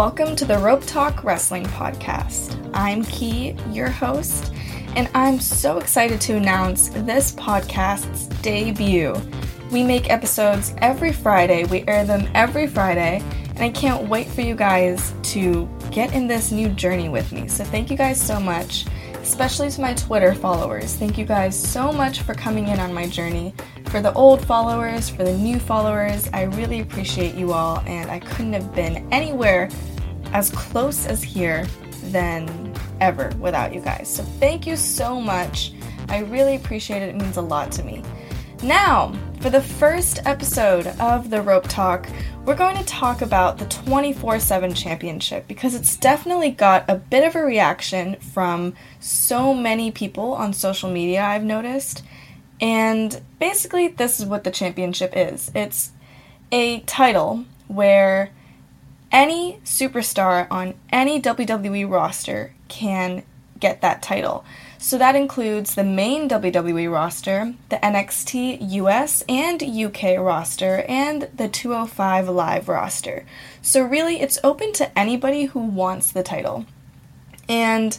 Welcome to the Rope Talk Wrestling Podcast. I'm Key, your host, and I'm so excited to announce this podcast's debut. We make episodes every Friday, we air them every Friday, and I can't wait for you guys to get in this new journey with me. So, thank you guys so much, especially to my Twitter followers. Thank you guys so much for coming in on my journey. For the old followers, for the new followers, I really appreciate you all, and I couldn't have been anywhere as close as here than ever without you guys. So thank you so much. I really appreciate it. It means a lot to me. Now, for the first episode of the Rope Talk, we're going to talk about the 24 7 championship because it's definitely got a bit of a reaction from so many people on social media, I've noticed. And basically, this is what the championship is it's a title where any superstar on any WWE roster can get that title. So that includes the main WWE roster, the NXT US and UK roster, and the 205 Live roster. So really, it's open to anybody who wants the title. And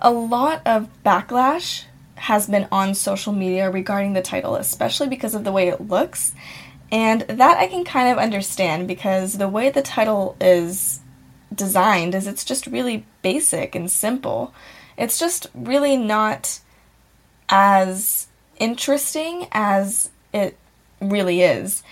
a lot of backlash has been on social media regarding the title, especially because of the way it looks. And that I can kind of understand because the way the title is designed is it's just really basic and simple. It's just really not as interesting as it really is.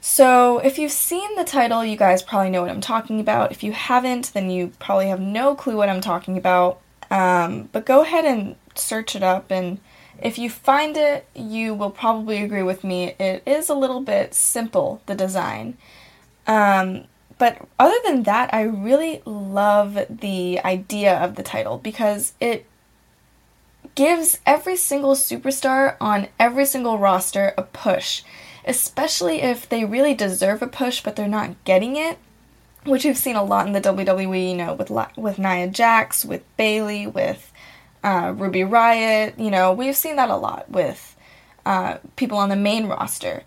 So, if you've seen the title, you guys probably know what I'm talking about. If you haven't, then you probably have no clue what I'm talking about. Um, but go ahead and search it up and if you find it, you will probably agree with me. It is a little bit simple, the design. Um, but other than that, I really love the idea of the title because it gives every single superstar on every single roster a push, especially if they really deserve a push but they're not getting it, which we've seen a lot in the WWE, you know, with with Nia Jax, with Bayley, with uh, Ruby Riott, You know, we've seen that a lot with uh, people on the main roster.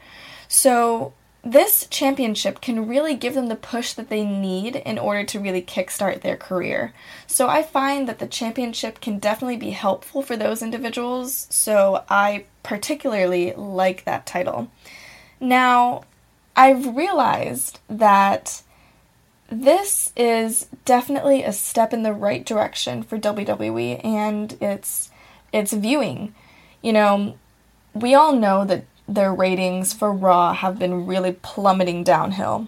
So this championship can really give them the push that they need in order to really kickstart their career. So I find that the championship can definitely be helpful for those individuals. So I particularly like that title. Now, I've realized that this is definitely a step in the right direction for WWE and its its viewing. You know, we all know that their ratings for Raw have been really plummeting downhill.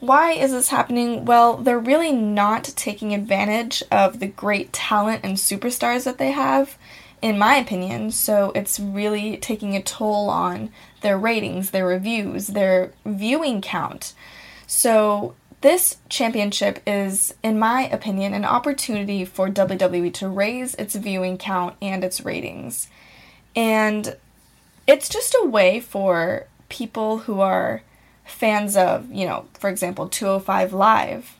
Why is this happening? Well, they're really not taking advantage of the great talent and superstars that they have, in my opinion. So it's really taking a toll on their ratings, their reviews, their viewing count. So this championship is, in my opinion, an opportunity for WWE to raise its viewing count and its ratings. And it's just a way for people who are fans of, you know, for example, 205 Live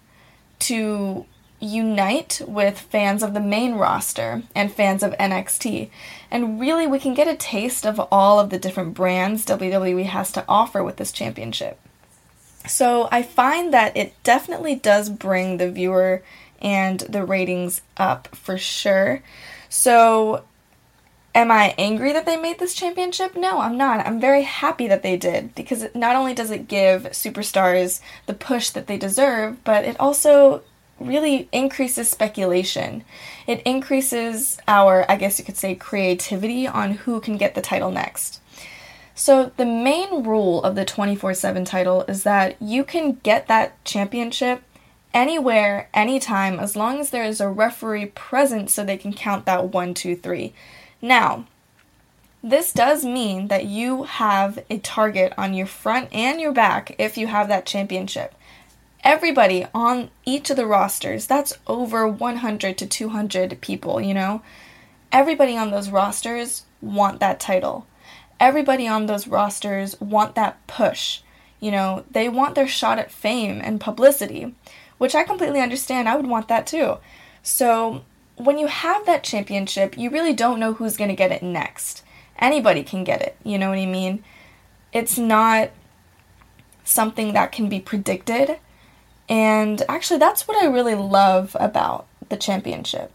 to unite with fans of the main roster and fans of NXT. And really, we can get a taste of all of the different brands WWE has to offer with this championship. So I find that it definitely does bring the viewer and the ratings up for sure. So am I angry that they made this championship? No, I'm not. I'm very happy that they did because not only does it give superstars the push that they deserve, but it also really increases speculation. It increases our, I guess you could say, creativity on who can get the title next. So, the main rule of the 24 7 title is that you can get that championship anywhere, anytime, as long as there is a referee present so they can count that one, two, three. Now, this does mean that you have a target on your front and your back if you have that championship. everybody on each of the rosters, that's over 100 to 200 people, you know? Everybody on those rosters want that title. Everybody on those rosters want that push. You know, they want their shot at fame and publicity, which I completely understand. I would want that too. So, when you have that championship, you really don't know who's going to get it next. Anybody can get it, you know what I mean? It's not something that can be predicted. And actually, that's what I really love about the championship.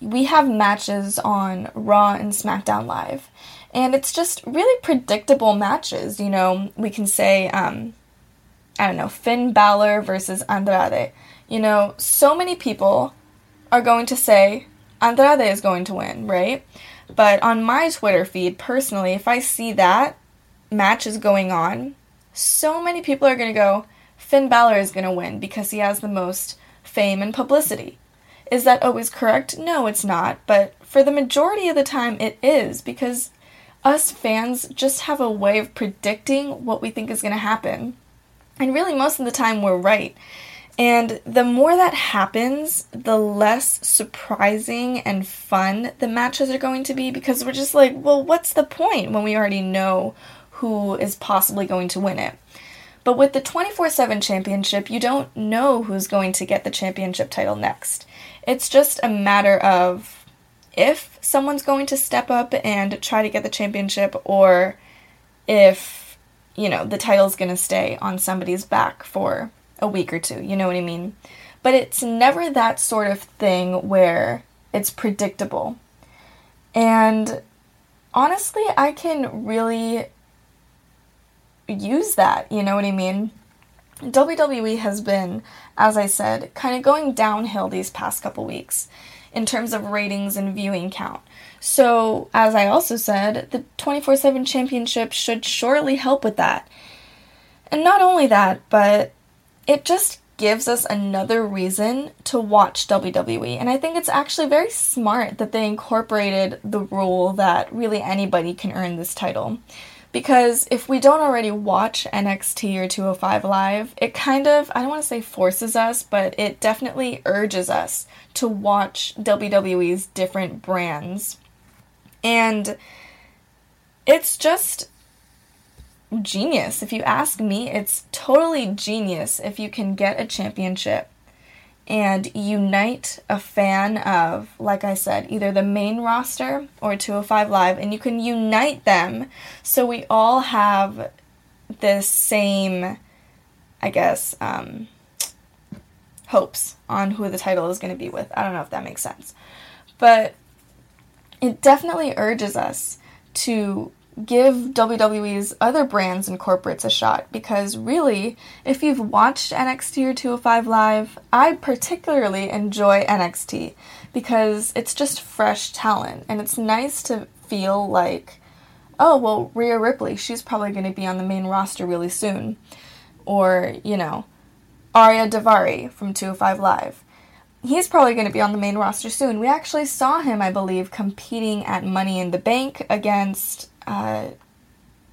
We have matches on Raw and SmackDown Live, and it's just really predictable matches. You know, we can say, um, I don't know, Finn Balor versus Andrade. You know, so many people are going to say Andrade is going to win, right? But on my Twitter feed, personally, if I see that match is going on, so many people are going to go, Finn Balor is going to win because he has the most fame and publicity. Is that always correct? No, it's not. But for the majority of the time, it is because us fans just have a way of predicting what we think is going to happen. And really, most of the time, we're right. And the more that happens, the less surprising and fun the matches are going to be because we're just like, well, what's the point when we already know who is possibly going to win it? But with the 24 7 championship, you don't know who's going to get the championship title next. It's just a matter of if someone's going to step up and try to get the championship or if, you know, the title's going to stay on somebody's back for a week or two. You know what I mean? But it's never that sort of thing where it's predictable. And honestly, I can really use that. You know what I mean? WWE has been, as I said, kind of going downhill these past couple weeks in terms of ratings and viewing count. So, as I also said, the 24 7 championship should surely help with that. And not only that, but it just gives us another reason to watch WWE. And I think it's actually very smart that they incorporated the rule that really anybody can earn this title. Because if we don't already watch NXT or 205 Live, it kind of, I don't want to say forces us, but it definitely urges us to watch WWE's different brands. And it's just genius. If you ask me, it's totally genius if you can get a championship and unite a fan of, like I said, either the main roster or 205 Live, and you can unite them so we all have the same, I guess, um, hopes on who the title is going to be with. I don't know if that makes sense. But it definitely urges us to give WWE's other brands and corporates a shot because really, if you've watched NXT or 205 Live, I particularly enjoy NXT because it's just fresh talent and it's nice to feel like, oh, well, Rhea Ripley, she's probably going to be on the main roster really soon. Or, you know, Ariya Daivari from 205 Live. He's probably going to be on the main roster soon. We actually saw him, I believe, competing at Money in the Bank against uh,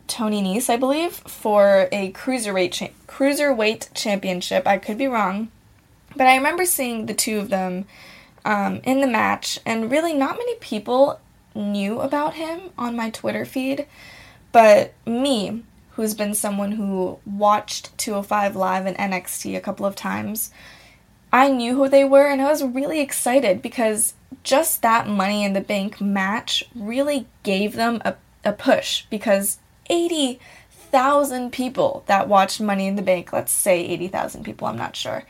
Tony Nese, I believe, for a cruiserweight cha- cruiserweight championship. I could be wrong, but I remember seeing the two of them um, in the match, and really not many people knew about him on my Twitter feed. But me, who's been someone who watched 205 Live and NXT a couple of times, I knew who they were, and I was really excited because just that Money in the Bank match really gave them a a push because 80,000 people that watched Money in the Bank, let's say 80,000 people, I'm not sure,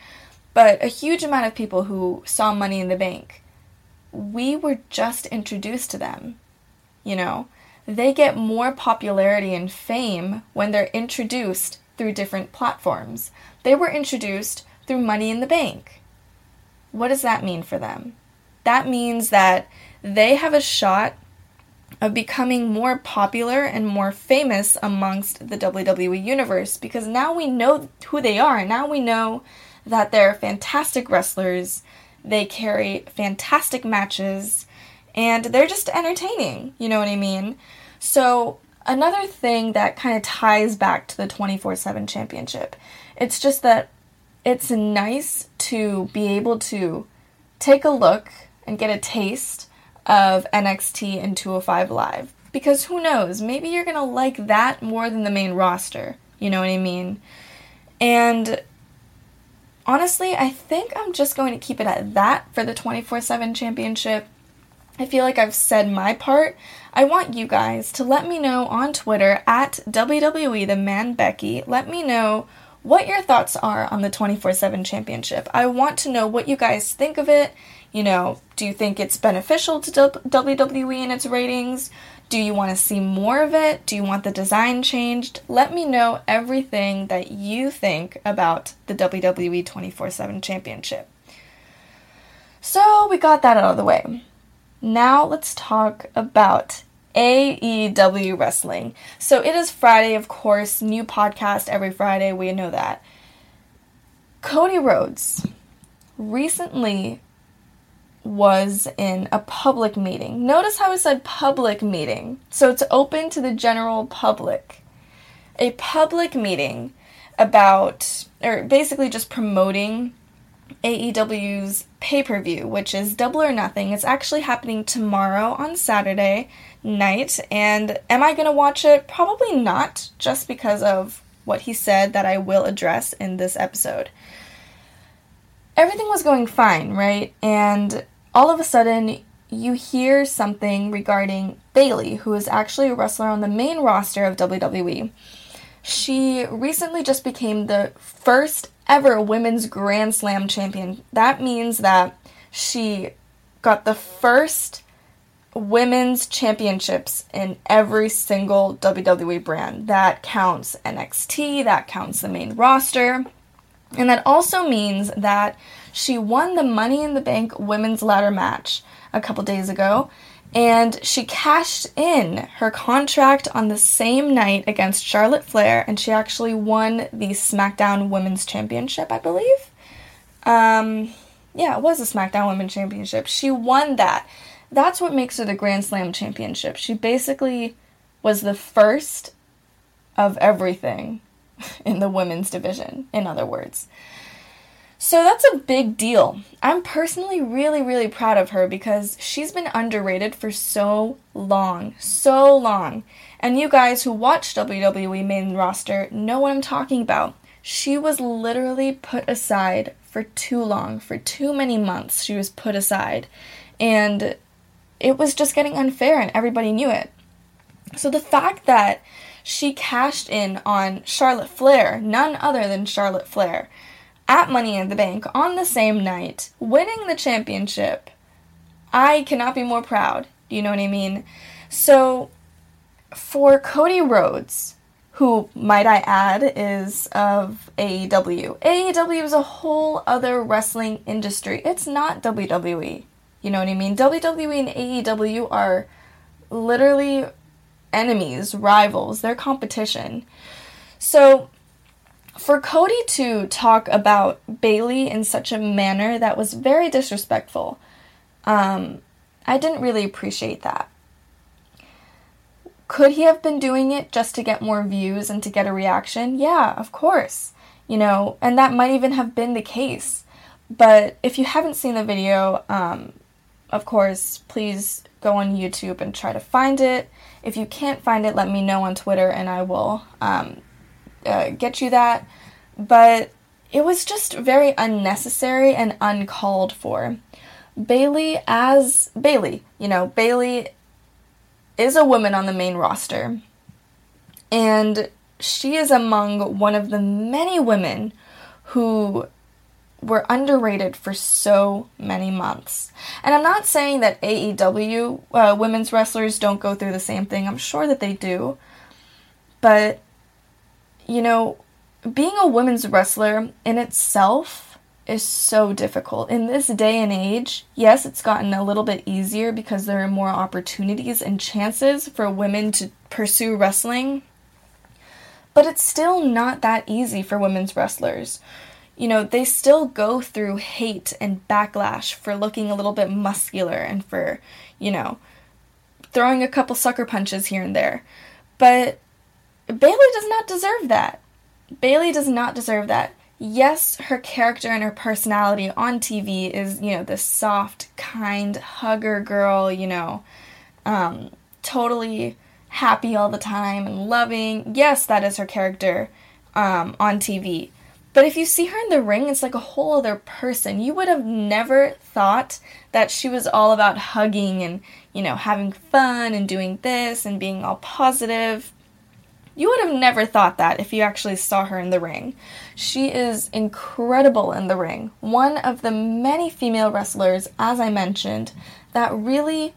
but a huge amount of people who saw Money in the Bank, we were just introduced to them. You know, they get more popularity and fame when they're introduced through different platforms. They were introduced through Money in the Bank. What does that mean for them? That means that they have a shot of becoming more popular and more famous amongst the WWE universe because now we know who they are. Now we know that they're fantastic wrestlers, they carry fantastic matches, and they're just entertaining. You know what I mean? So, another thing that kind of ties back to the 24 7 championship, it's just that it's nice to be able to take a look and get a taste of NXT and 205 Live. Because who knows, maybe you're gonna like that more than the main roster. You know what I mean? And honestly, I think I'm just going to keep it at that for the 24 7 championship. I feel like I've said my part. I want you guys to let me know on Twitter at WWE The Man Becky. Let me know what your thoughts are on the 24 7 championship. I want to know what you guys think of it. You know, do you think it's beneficial to WWE and its ratings? Do you want to see more of it? Do you want the design changed? Let me know everything that you think about the WWE 24 7 Championship. So, we got that out of the way. Now, let's talk about AEW Wrestling. So, it is Friday, of course, new podcast every Friday, we know that. Cody Rhodes recently was in a public meeting. Notice how I said public meeting. So it's open to the general public. A public meeting about, or basically just promoting AEW's pay per view, which is Double or Nothing. It's actually happening tomorrow on Saturday night. And am I going to watch it? Probably not, just because of what he said that I will address in this episode. Everything was going fine, right? And all of a sudden you hear something regarding Bayley, who is actually a wrestler on the main roster of WWE. She recently just became the first ever women's Grand Slam champion. That means that she got the first women's championships in every single WWE brand. That counts NXT, that counts the main roster. And that also means that she won the Money in the Bank women's ladder match a couple days ago, and she cashed in her contract on the same night against Charlotte Flair, and she actually won the SmackDown Women's Championship, I believe. Um, yeah, it was a SmackDown Women's Championship. She won that. That's what makes her the Grand Slam Championship. She basically was the first of everything in the women's division, in other words. So that's a big deal. I'm personally really, really proud of her because she's been underrated for so long, so long. And you guys who watch WWE main roster know what I'm talking about. She was literally put aside for too long, for too many months. She was put aside. And it was just getting unfair, and everybody knew it. So the fact that she cashed in on Charlotte Flair, none other than Charlotte Flair, at Money in the Bank on the same night, winning the championship. I cannot be more proud. Do you know what I mean? So, for Cody Rhodes, who, might I add, is of AEW, AEW is a whole other wrestling industry. It's not WWE. You know what I mean? WWE and AEW are literally enemies, rivals, they're competition. So, for Cody to talk about Bayley in such a manner that was very disrespectful, um, I didn't really appreciate that. Could he have been doing it just to get more views and to get a reaction? Yeah, of course. You know, and that might even have been the case. But if you haven't seen the video, um, of course, please go on YouTube and try to find it. If you can't find it, let me know on Twitter and I will um, uh, get you that, but it was just very unnecessary and uncalled for. Bayley, as Bayley, you know, Bayley is a woman on the main roster, and she is among one of the many women who were underrated for so many months. And I'm not saying that AEW uh, women's wrestlers don't go through the same thing, I'm sure that they do. But you know, being a women's wrestler in itself is so difficult. In this day and age, yes, it's gotten a little bit easier because there are more opportunities and chances for women to pursue wrestling, but it's still not that easy for women's wrestlers. You know, they still go through hate and backlash for looking a little bit muscular and for, you know, throwing a couple sucker punches here and there. But Bayley does not deserve that. Bayley does not deserve that. yes, her character and her personality on TV is, you know, this soft, kind hugger girl, you know, um, totally happy all the time and loving. Yes, that is her character um, on TV. But if you see her in the ring, it's like a whole other person. You would have never thought that she was all about hugging and, you know, having fun and doing this and being all positive. You would have never thought that if you actually saw her in the ring. She is incredible in the ring. One of the many female wrestlers, as I mentioned, that really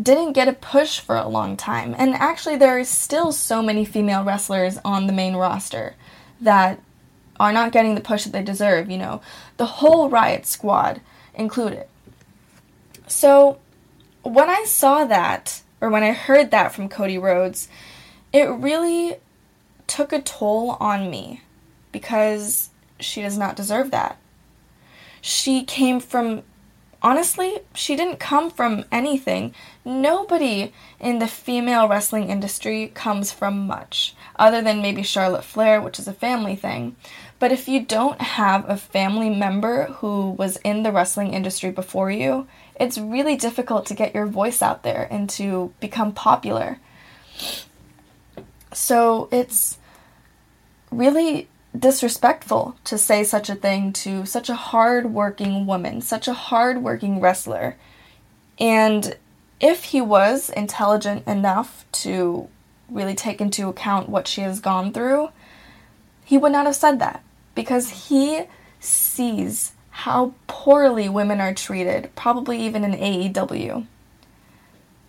didn't get a push for a long time. And actually, there are still so many female wrestlers on the main roster that are not getting the push that they deserve, you know, the whole Riot Squad included. So, when I saw that, or when I heard that from Cody Rhodes, it really took a toll on me because she does not deserve that. She came from honestly, she didn't come from anything. Nobody in the female wrestling industry comes from much, other than maybe Charlotte Flair, which is a family thing. But if you don't have a family member who was in the wrestling industry before you, it's really difficult to get your voice out there and to become popular. So it's really disrespectful to say such a thing to such a hard-working woman, such a hard-working wrestler. And if he was intelligent enough to really take into account what she has gone through, he would not have said that because he sees how poorly women are treated, probably even in AEW.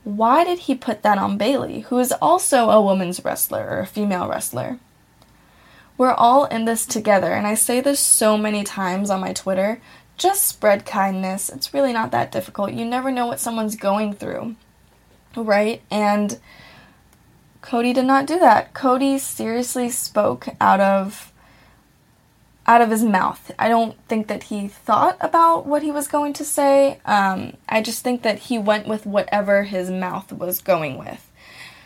Why did he put that on Bayley, who is also a women's wrestler or a female wrestler? We're all in this together, and I say this so many times on my Twitter. Just spread kindness. It's really not that difficult. You never know what someone's going through, right? And Cody did not do that. Cody seriously spoke out of out of his mouth. I don't think that he thought about what he was going to say. Um, I just think that he went with whatever his mouth was going with.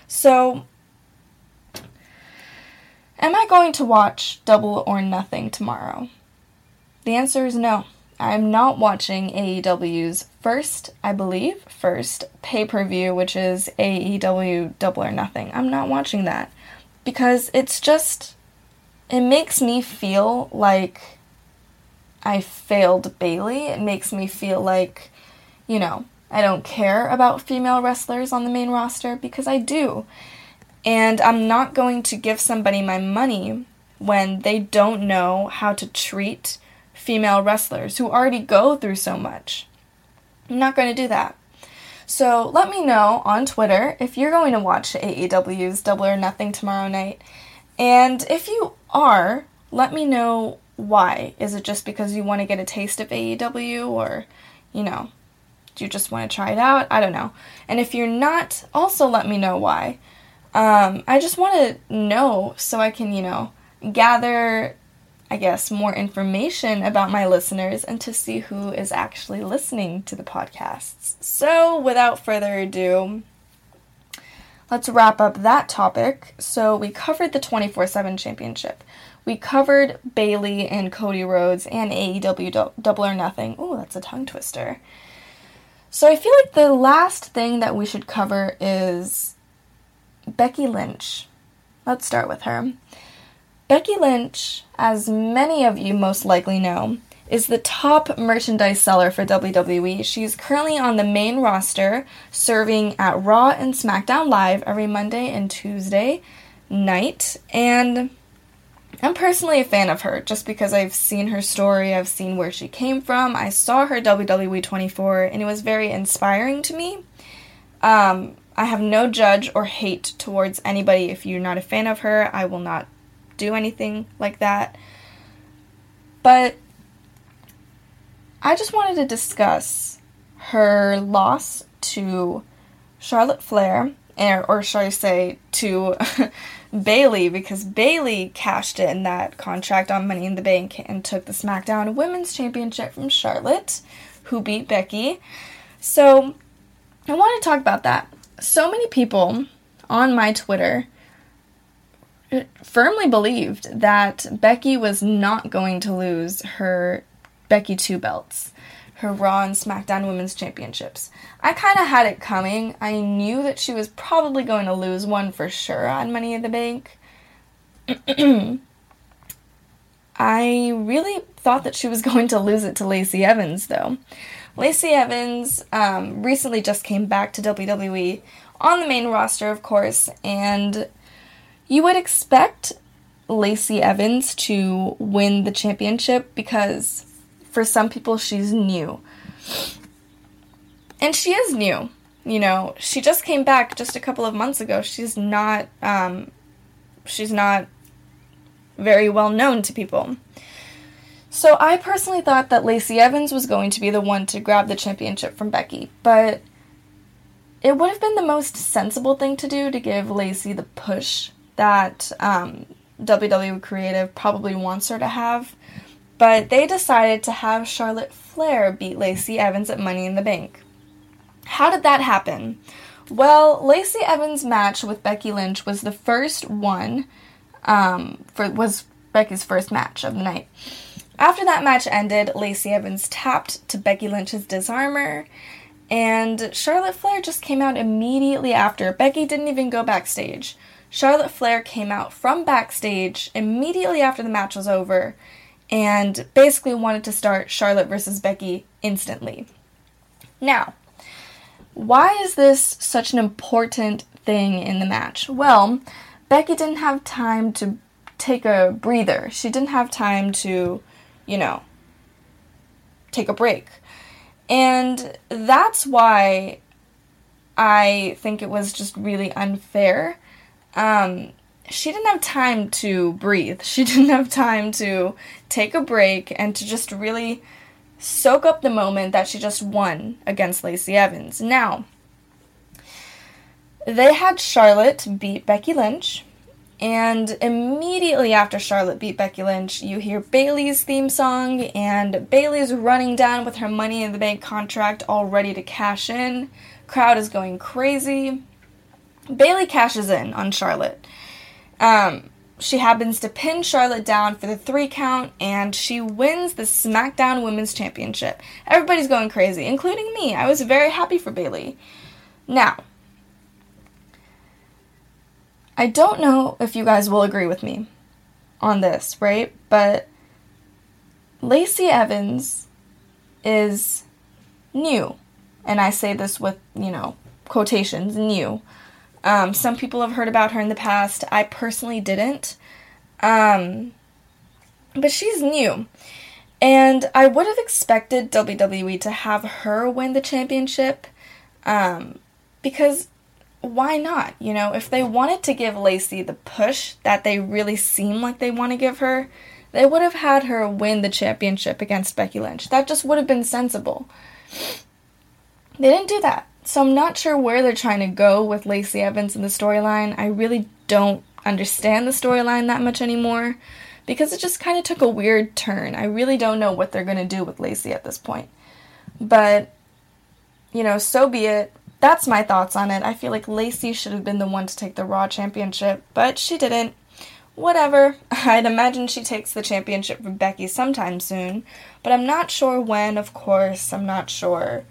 So Am I going to watch Double or Nothing tomorrow? The answer is no. I'm not watching AEW's first, I believe, first pay per view, which is AEW Double or Nothing. I'm not watching that because it's just, it makes me feel like I failed Bayley. It makes me feel like, you know, I don't care about female wrestlers on the main roster because I do. And I'm not going to give somebody my money when they don't know how to treat female wrestlers who already go through so much. I'm not going to do that. So let me know on Twitter if you're going to watch AEW's Double or Nothing tomorrow night. And if you are, let me know why. Is it just because you want to get a taste of AEW or, you know, do you just want to try it out? I don't know. And if you're not, also let me know why. Um, I just want to know so I can, you know, gather, I guess, more information about my listeners and to see who is actually listening to the podcasts. So, without further ado, let's wrap up that topic. So, we covered the 24 7 championship. We covered Bayley and Cody Rhodes and AEW Double or Nothing. Oh, that's a tongue twister. So, I feel like the last thing that we should cover is Becky Lynch. Let's start with her. Becky Lynch, as many of you most likely know, is the top merchandise seller for WWE. She's currently on the main roster, serving at Raw and SmackDown Live every Monday and Tuesday night. And I'm personally a fan of her just because I've seen her story, I've seen where she came from. I saw her WWE 24, and it was very inspiring to me. Um, I have no judge or hate towards anybody. If you're not a fan of her, I will not do anything like that. But I just wanted to discuss her loss to Charlotte Flair, or, or I say, to Bayley, because Bayley cashed in that contract on Money in the Bank and took the SmackDown Women's Championship from Charlotte, who beat Becky. So I want to talk about that so many people on my Twitter firmly believed that Becky was not going to lose her Becky 2 belts, her Raw and SmackDown Women's Championships. I kind of had it coming. I knew that she was probably going to lose one for sure on Money in the Bank. I really thought that she was going to lose it to Lacey Evans, though. Lacey Evans um, recently just came back to WWE on the main roster, of course, and you would expect Lacey Evans to win the championship because for some people she's new. And she is new. You know, she just came back just a couple of months ago. She's not um she's not very well known to people. So I personally thought that Lacey Evans was going to be the one to grab the championship from Becky, but it would have been the most sensible thing to do to give Lacey the push that um, WWE Creative probably wants her to have. But they decided to have Charlotte Flair beat Lacey Evans at Money in the Bank. How did that happen? Well, Lacey Evans' match with Becky Lynch was the first one, um, for was Becky's first match of the night. After that match ended, Lacey Evans tapped to Becky Lynch's disarmer, and Charlotte Flair just came out immediately after. Becky didn't even go backstage. Charlotte Flair came out from backstage immediately after the match was over and basically wanted to start Charlotte versus Becky instantly. Now, why is this such an important thing in the match? Well, Becky didn't have time to take a breather. She didn't have time to you know, take a break. And that's why I think it was just really unfair. Um, she didn't have time to breathe. She didn't have time to take a break and to just really soak up the moment that she just won against Lacey Evans. Now, they had Charlotte beat Becky Lynch. And immediately after Charlotte beat Becky Lynch, you hear Bayley's theme song, and Bayley's running down with her Money in the Bank contract all ready to cash in. Crowd is going crazy. Bayley cashes in on Charlotte. Um, she happens to pin Charlotte down for the three count, and she wins the SmackDown Women's Championship. Everybody's going crazy, including me. I was very happy for Bayley. Now, I don't know if you guys will agree with me on this, right? But Lacey Evans is new. And I say this with, you know, quotations new. Um, some people have heard about her in the past. I personally didn't. Um, but she's new. And I would have expected WWE to have her win the championship um, because why not? You know, if they wanted to give Lacey the push that they really seem like they want to give her, they would have had her win the championship against Becky Lynch. That just would have been sensible. They didn't do that. So I'm not sure where they're trying to go with Lacey Evans in the storyline. I really don't understand the storyline that much anymore because it just kind of took a weird turn. I really don't know what they're going to do with Lacey at this point. But, you know, so be it that's my thoughts on it. I feel like Lacey should have been the one to take the Raw Championship, but she didn't. Whatever. I'd imagine she takes the championship from Becky sometime soon, but I'm not sure when, of course. I'm not sure,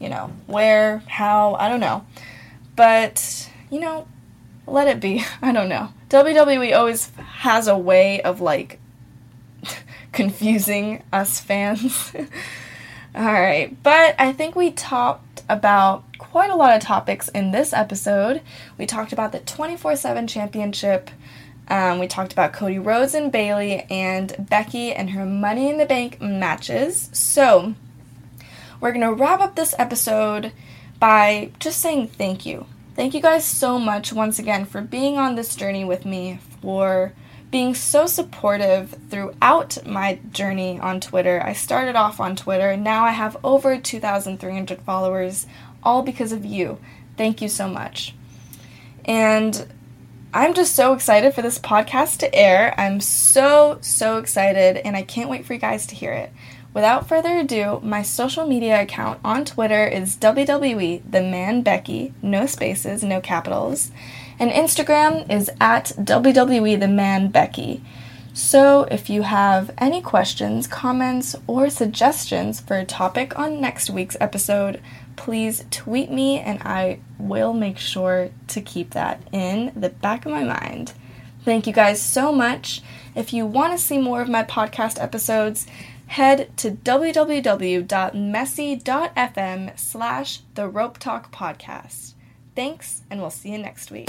you know, where, how, I don't know. But, you know, let it be. I don't know. WWE always has a way of like confusing us fans. All right, but I think we talked about quite a lot of topics in this episode. We talked about the 24 7 championship. Um, we talked about Cody Rhodes and Bayley and Becky and her Money in the Bank matches. So, we're going to wrap up this episode by just saying thank you. Thank you guys so much once again for being on this journey with me, for being so supportive throughout my journey on Twitter. I started off on Twitter, and now I have over 2,300 followers all because of you. Thank you so much. And I'm just so excited for this podcast to air. I'm so, so excited, and I can't wait for you guys to hear it. Without further ado, my social media account on Twitter is WWE The Man Becky, no spaces, no capitals. and Instagram is at WWE The Man Becky. So, if you have any questions, comments, or suggestions for a topic on next week's episode, please tweet me and I will make sure to keep that in the back of my mind. Thank you guys so much. If you want to see more of my podcast episodes, head to www.messy.fm slash the Rope Talk Podcast. Thanks, and we'll see you next week.